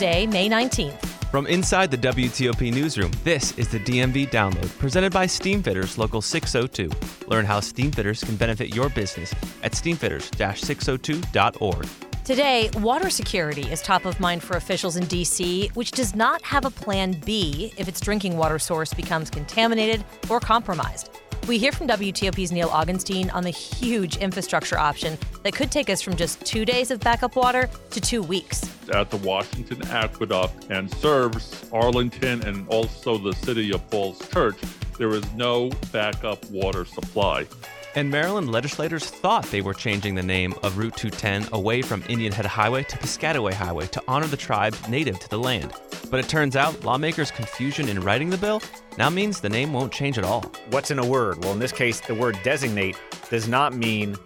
Thursday, May 19th. From inside the WTOP newsroom, this is the DMV Download, presented by Steamfitters Local 602. Learn how Steamfitters can benefit your business at steamfitters-602.org. Today, water security is top of mind for officials in D.C., which does not have a plan B if its drinking water source becomes contaminated or compromised. We hear from WTOP's Neal Augenstein on the huge infrastructure option that could take us from just two days of backup water to two weeks. At the Washington Aqueduct and serves Arlington and also the city of Falls Church, there is no backup water supply. And Maryland legislators thought they were changing the name of Route 210 away from Indian Head Highway to Piscataway Highway to honor the tribe native to the land. But it turns out lawmakers' confusion in writing the bill now means the name won't change at all. What's in a word? Well, in this case, the word designate does not mean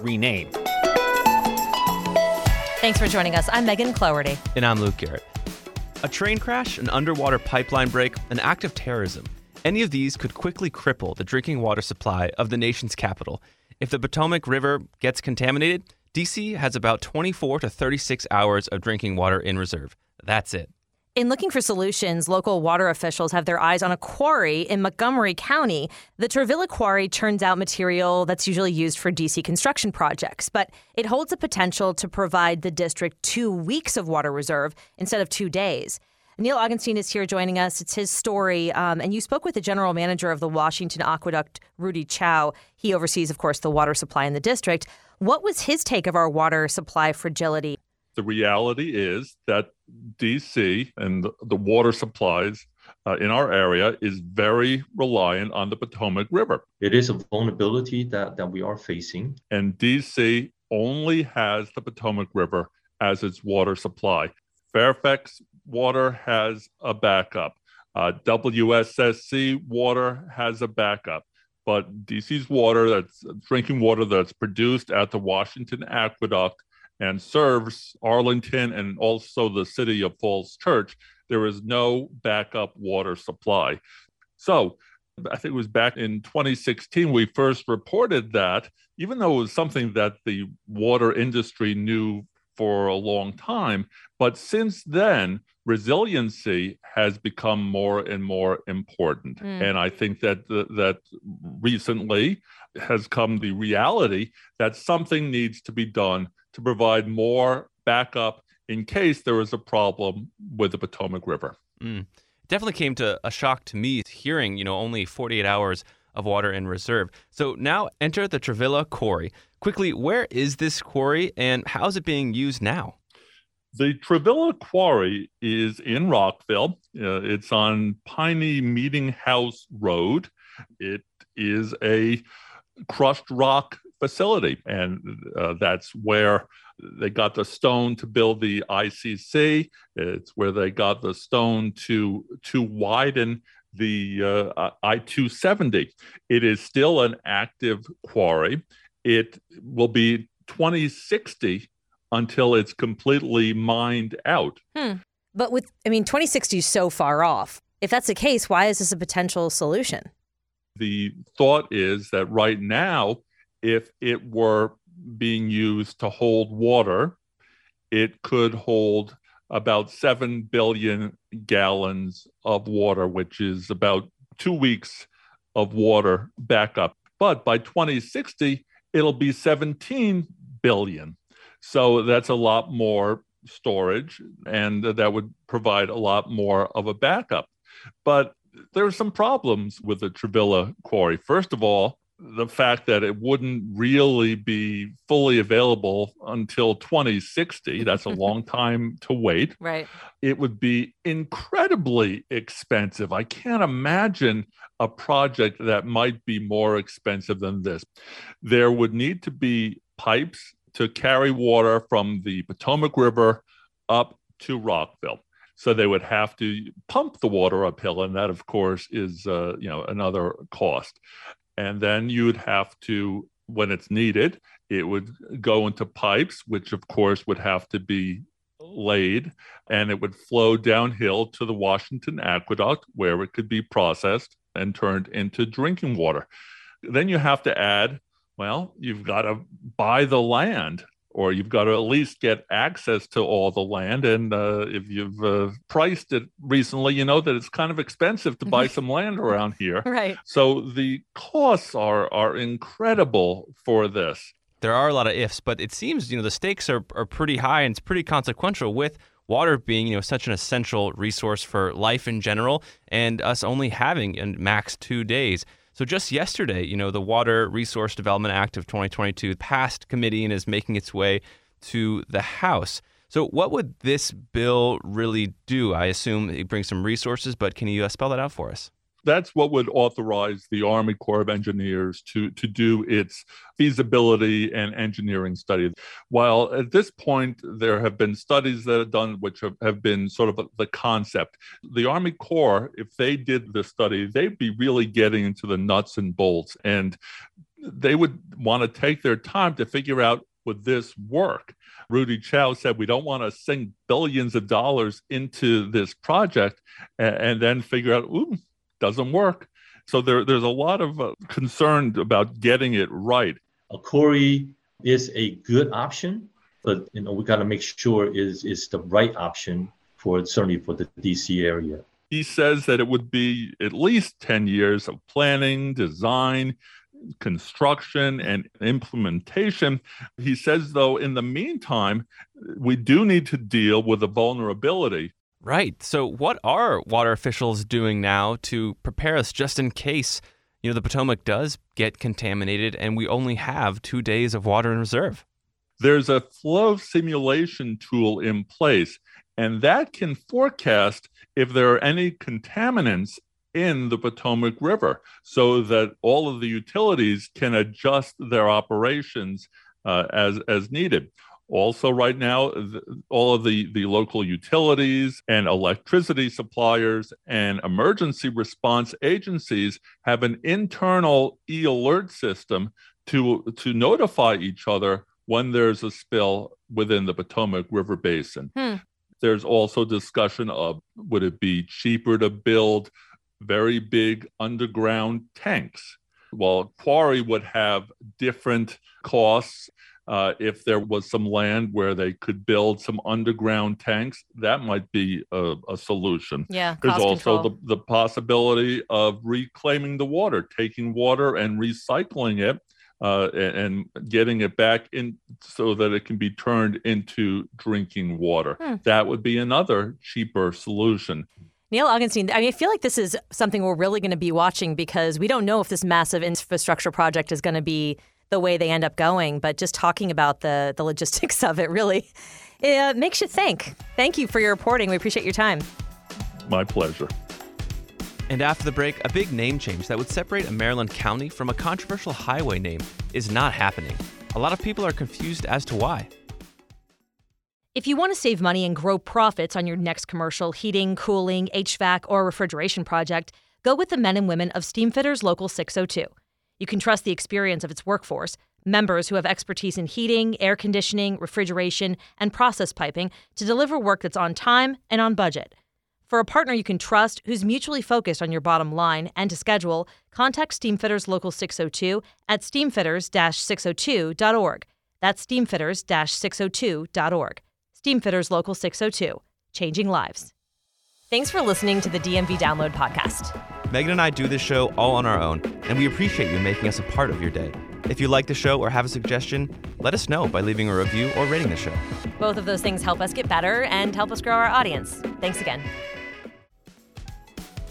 rename. Thanks for joining us. I'm Megan Cloherty. And I'm Luke Garrett. A train crash, an underwater pipeline break, an act of terrorism. Any of these could quickly cripple the drinking water supply of the nation's capital. If the Potomac River gets contaminated, DC has about 24 to 36 hours of drinking water in reserve. That's it. In looking for solutions, local water officials have their eyes on a quarry in Montgomery County. The Travilah Quarry turns out material that's usually used for DC construction projects, but it holds the potential to provide the district two weeks of water reserve instead of two days. Neal Augenstein is here joining us. It's his story. Um, and you spoke with the general manager of the Washington Aqueduct, Rudy Chow. He oversees, of course, the water supply in the district. What was his take of our water supply fragility? The reality is that DC and the water supplies uh, in our area is very reliant on the Potomac River. It is a vulnerability that, that we are facing. And DC only has the Potomac River as its water supply. Fairfax Water has a backup. Uh, WSSC Water has a backup. But DC's water, that's drinking water that's produced at the Washington Aqueduct and serves Arlington and also the city of Falls Church, there is no backup water supply. So I think it was back in 2016 we first reported that, even though it was something that the water industry knew for a long time, but since then, resiliency has become more and more important. Mm. And I think that that recently has come the reality that something needs to be done to provide more backup in case there is a problem with the Potomac River. Mm. Definitely came to a shock to me hearing, you know, only 48 hours of water in reserve. So now enter the Travilah Quarry. Quickly, where is this quarry and how is it being used now? The Travilah Quarry is in Rockville. Uh, it's on Piney Meeting House Road. It is a crushed rock facility. And uh, that's where they got the stone to build the ICC. It's where they got the stone to, to widen the uh, I 270. It is still an active quarry. It will be 2060 until it's completely mined out. Hmm. But with, I mean, 2060 is so far off. If that's the case, why is this a potential solution? The thought is that right now, if it were being used to hold water, it could hold about 7 billion gallons of water, which is about two weeks of water backup. But by 2060, it'll be 17 billion. So that's a lot more storage, and that would provide a lot more of a backup. But there are some problems with the Travilah quarry. First of all, the fact that it wouldn't really be fully available until 2060 that's a long time to wait right it would be incredibly expensive i can't imagine a project that might be more expensive than this there would need to be pipes to carry water from the Potomac River up to Rockville. So they would have to pump the water uphill, and that, of course, is uh, you know another cost. And then you would have to, when it's needed, it would go into pipes, which of course would have to be laid, and it would flow downhill to the Washington Aqueduct, where it could be processed and turned into drinking water. Then you have to add, well, you've got to buy the land or you've got to at least get access to all the land. And uh, if you've uh, priced it recently, you know that it's kind of expensive to buy some land around here. Right. So the costs are are incredible for this. There are a lot of ifs, but it seems you know the stakes are are pretty high and it's pretty consequential with water being you know such an essential resource for life in general and us only having a max two days. So just yesterday, you know, the Water Resource Development Act of 2022 passed committee and is making its way to the House. So what would this bill really do? I assume it brings some resources, but can you uh, spell that out for us? That's what would authorize the Army Corps of Engineers to, to do its feasibility and engineering study. While at this point, there have been studies that are done which have, have been sort of the concept. The Army Corps, if they did the study, they'd be really getting into the nuts and bolts. And they would want to take their time to figure out would this work? Rudy Chow said, We don't want to sink billions of dollars into this project and, and then figure out, ooh, doesn't work. So there, there's a lot of uh, concern about getting it right. A quarry is a good option, but you know we got to make sure is is the right option for certainly for the DC area. He says that it would be at least 10 years of planning, design, construction, and implementation. He says, though, in the meantime, we do need to deal with the vulnerability Right. So, what are water officials doing now to prepare us just in case, you know, the Potomac does get contaminated and we only have two days of water in reserve? There's a flow simulation tool in place, and that can forecast if there are any contaminants in the Potomac River so that all of the utilities can adjust their operations uh, as, as needed. Also, right now, all of the, the local utilities and electricity suppliers and emergency response agencies have an internal e alert system to, to notify each other when there's a spill within the Potomac River Basin. Hmm. There's also discussion of would it be cheaper to build very big underground tanks? Well, Quarry would have different costs uh, if there was some land where they could build some underground tanks, that might be a, a solution. Yeah, there's also the, the possibility of reclaiming the water, taking water and recycling it. Uh, and, and, getting it back in so that it can be turned into drinking water. Hmm. That would be another cheaper solution. Neal Augenstein, I mean, I feel like this is something we're really going to be watching because we don't know if this massive infrastructure project is going to be the way they end up going. But just talking about the the logistics of it really it uh, makes you think. Thank you for your reporting. We appreciate your time. My pleasure. And after the break, a big name change that would separate a Maryland county from a controversial highway name is not happening. A lot of people are confused as to why. If you want to save money and grow profits on your next commercial heating, cooling, HVAC, or refrigeration project, go with the men and women of Steamfitters Local 602. You can trust the experience of its workforce, members who have expertise in heating, air conditioning, refrigeration, and process piping to deliver work that's on time and on budget. For a partner you can trust who's mutually focused on your bottom line and to schedule, contact Steamfitters Local 602 at steamfitters-602.org. That's steamfitters-602.org. Steamfitters Local 602, changing lives. Thanks for listening to the DMV Download Podcast. Megan and I do this show all on our own, and we appreciate you making us a part of your day. If you like the show or have a suggestion, let us know by leaving a review or rating the show. Both of those things help us get better and help us grow our audience. Thanks again.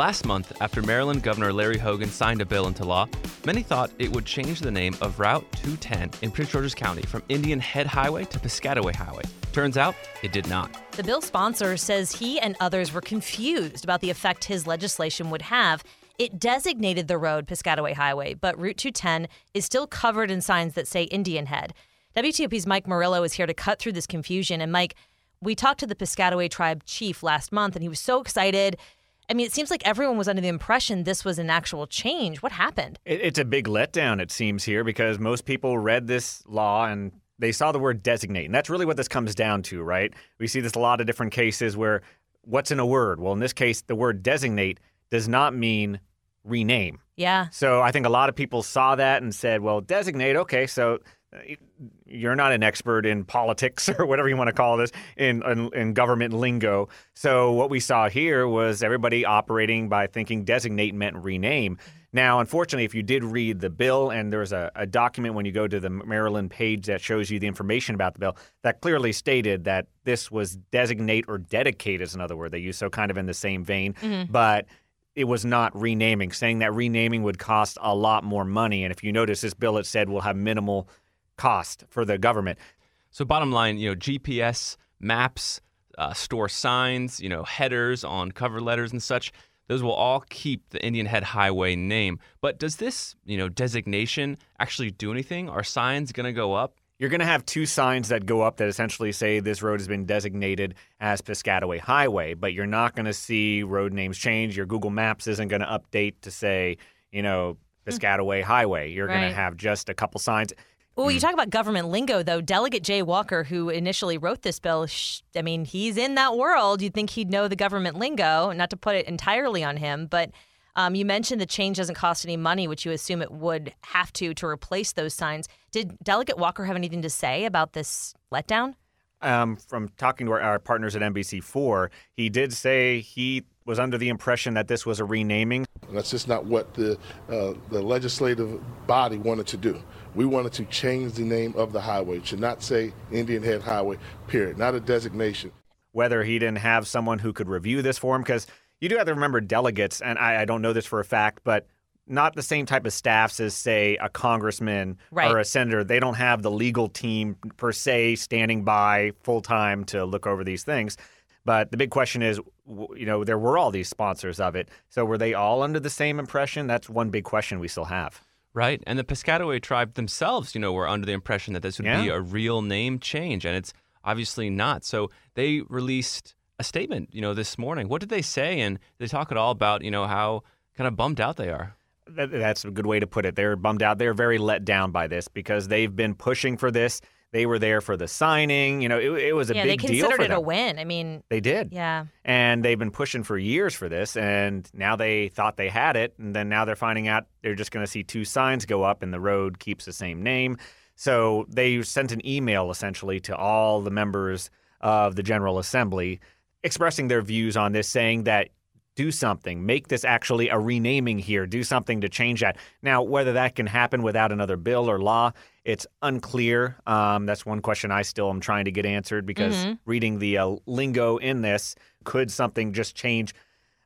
Last month, after Maryland Governor Larry Hogan signed a bill into law, many thought it would change the name of Route 210 in Prince George's County from Indian Head Highway to Piscataway Highway. Turns out, it did not. The bill sponsor says he and others were confused about the effect his legislation would have. It designated the road Piscataway Highway, but Route 210 is still covered in signs that say Indian Head. WTOP's Mike Murillo is here to cut through this confusion. And Mike, we talked to the Piscataway tribe chief last month, and he was so excited. I mean, it seems like everyone was under the impression this was an actual change. What happened? It, it's a big letdown, it seems here, because most people read this law and they saw the word designate. And that's really what this comes down to, right? We see this a lot of different cases where what's in a word? Well, in this case, the word designate does not mean rename. Yeah. So I think a lot of people saw that and said, well, designate, okay, so you're not an expert in politics or whatever you want to call this in, in, in government lingo. So what we saw here was everybody operating by thinking designate meant rename. Now, unfortunately, if you did read the bill, and there's a, a, document when you go to the Maryland page that shows you the information about the bill, that clearly stated that this was designate or dedicate is another word they use, so kind of in the same vein. Mm-hmm. But it was not renaming, saying that renaming would cost a lot more money. And if you notice, this bill it said we'll have minimal cost for the government. So, bottom line, you know, GPS, maps, uh, store signs, you know, headers on cover letters and such. Those will all keep the Indian Head Highway name. But does this, you know, designation actually do anything? Are signs going to go up? You're going to have two signs that go up that essentially say this road has been designated as Piscataway Highway, but you're not going to see road names change. Your Google Maps isn't going to update to say, you know, hmm. Piscataway Highway. You're right. going to have just a couple signs. Well, you mm. talk about government lingo, though. Delegate Jay Walker, who initially wrote this bill, sh- I mean, he's in that world. You'd think he'd know the government lingo, not to put it entirely on him. But um, you mentioned the change doesn't cost any money, which you assume it would have to to replace those signs. Did Delegate Walker have anything to say about this letdown? Um, from talking to our, our partners at NBC4, he did say he was under the impression that this was a renaming. That's just not what the uh, the legislative body wanted to do. We wanted to change the name of the highway. It should not say Indian Head Highway, period, not a designation. Whether he didn't have someone who could review this for him, because you do have to remember delegates, and I, I, don't know this for a fact, but not the same type of staffs as, say, a congressman right. or a senator. They don't have the legal team per se standing by full time to look over these things. But the big question is, you know, there were all these sponsors of it. So were they all under the same impression? That's one big question we still have. Right. And the Piscataway tribe themselves, you know, were under the impression that this would yeah. be a real name change, and it's obviously not. So they released a statement, you know, this morning. What did they say? And they talk at all about, you know, how kind of bummed out they are. That's a good way to put it. They're bummed out. They're very let down by this because they've been pushing for this. They were there for the signing. You know, it, it was a yeah, big deal. Yeah, they considered it them. a win. I mean, they did. Yeah. And they've been pushing for years for this, and now they thought they had it, and then now they're finding out they're just going to see two signs go up, and the road keeps the same name. So they sent an email essentially to all the members of the General Assembly expressing their views on this, saying that do something, make this actually a renaming here, do something to change that. Now, whether that can happen without another bill or law, it's unclear. Um, that's one question I still am trying to get answered because mm-hmm. reading the uh, lingo in this, could something just change?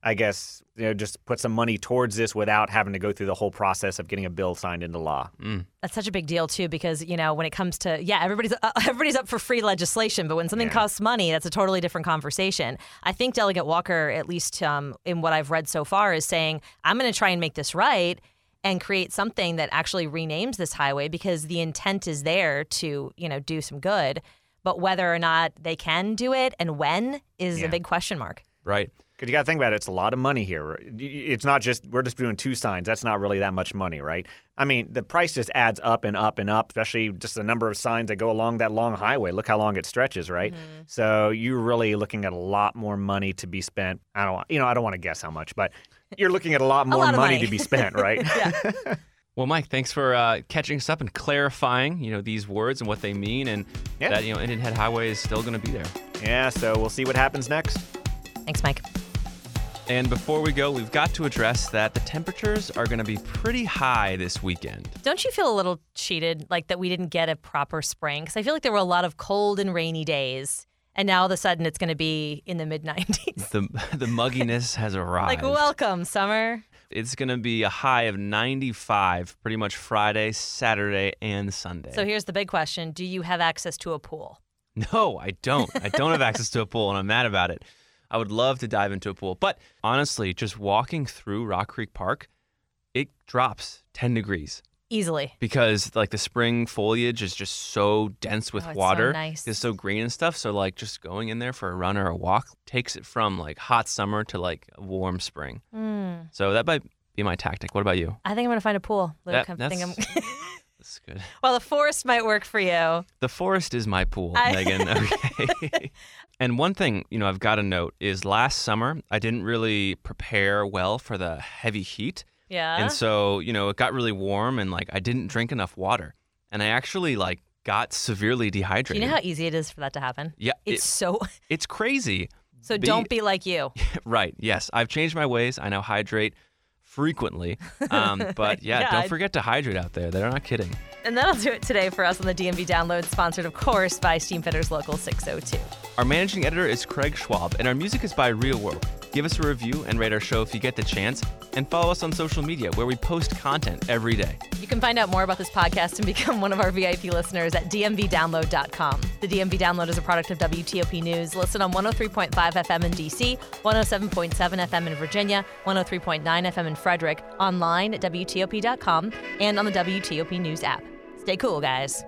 I guess you know, just put some money towards this without having to go through the whole process of getting a bill signed into law. Mm. That's such a big deal too, because you know when it comes to yeah, everybody's uh, everybody's up for free legislation, but when something yeah. costs money, that's a totally different conversation. I think Delegate Walker, at least um, in what I've read so far, is saying I'm going to try and make this right and create something that actually renames this highway because the intent is there to you know do some good, but whether or not they can do it and when is yeah. a big question mark. Right. Because you got to think about it, it's a lot of money here. It's not just we're just doing two signs. That's not really that much money, right? I mean, the price just adds up and up and up, especially just the number of signs that go along that long highway. Look how long it stretches, right? Mm-hmm. So you're really looking at a lot more money to be spent. I don't, you know, I don't want to guess how much, but you're looking at a lot more lot money, money, to be spent, right? yeah. Well, Mike, thanks for uh, catching us up and clarifying, you know, these words and what they mean, and yeah. that you know, Indian Head Highway is still going to be there. Yeah. So we'll see what happens next. Thanks, Mike. And before we go, we've got to address that the temperatures are going to be pretty high this weekend. Don't you feel a little cheated, like that we didn't get a proper spring? Because I feel like there were a lot of cold and rainy days, and now all of a sudden it's going to be in the mid 90s. The the mugginess has arrived. Like welcome summer. It's going to be a high of 95 pretty much Friday, Saturday, and Sunday. So here's the big question: Do you have access to a pool? No, I don't. I don't have access to a pool, and I'm mad about it. I would love to dive into a pool. But honestly, just walking through Rock Creek Park, it drops 10 degrees. Easily. because like the spring foliage is just so dense with Oh, it's so water. nice. It's so green and stuff. So like just going in there for a run or a walk takes it from like hot summer to like a warm spring. Mm. So that might be my tactic. What about you? I think I'm going to find a pool. That- I think I'm. that's- That's good. well, the forest might work for you. The forest is my pool, I- Megan. Okay. and one thing, you know, I've got to note is last summer I didn't really prepare well for the heavy heat. Yeah. And so, you know, it got really warm and like I didn't drink enough water. And I actually like got severely Do dehydrated. you know how easy it is for that to happen? yeah, It's it- so. it's crazy. So Be- don't be like you. Right. Yes. I've changed my ways. I now hydrate frequently. Um, but yeah, Yeah, don't forget to hydrate out there. They're not kidding. And that'll do it today for us on the DMV Download, sponsored, of course, by Steamfitters Local 602. Our managing editor is Craig Schwab, and our music is by Real World. Give us a review and rate our show if you get the chance, and follow us on social media where we post content every day. You can find out more about this podcast and become one of our VIP listeners at dmvdownload.com. The DMV Download is a product of WTOP News, listed on 103.5 FM in DC, 107.7 FM in Virginia, 103.9 FM in Frederick, online at WTOP.com, and on the WTOP News app. Stay cool, guys.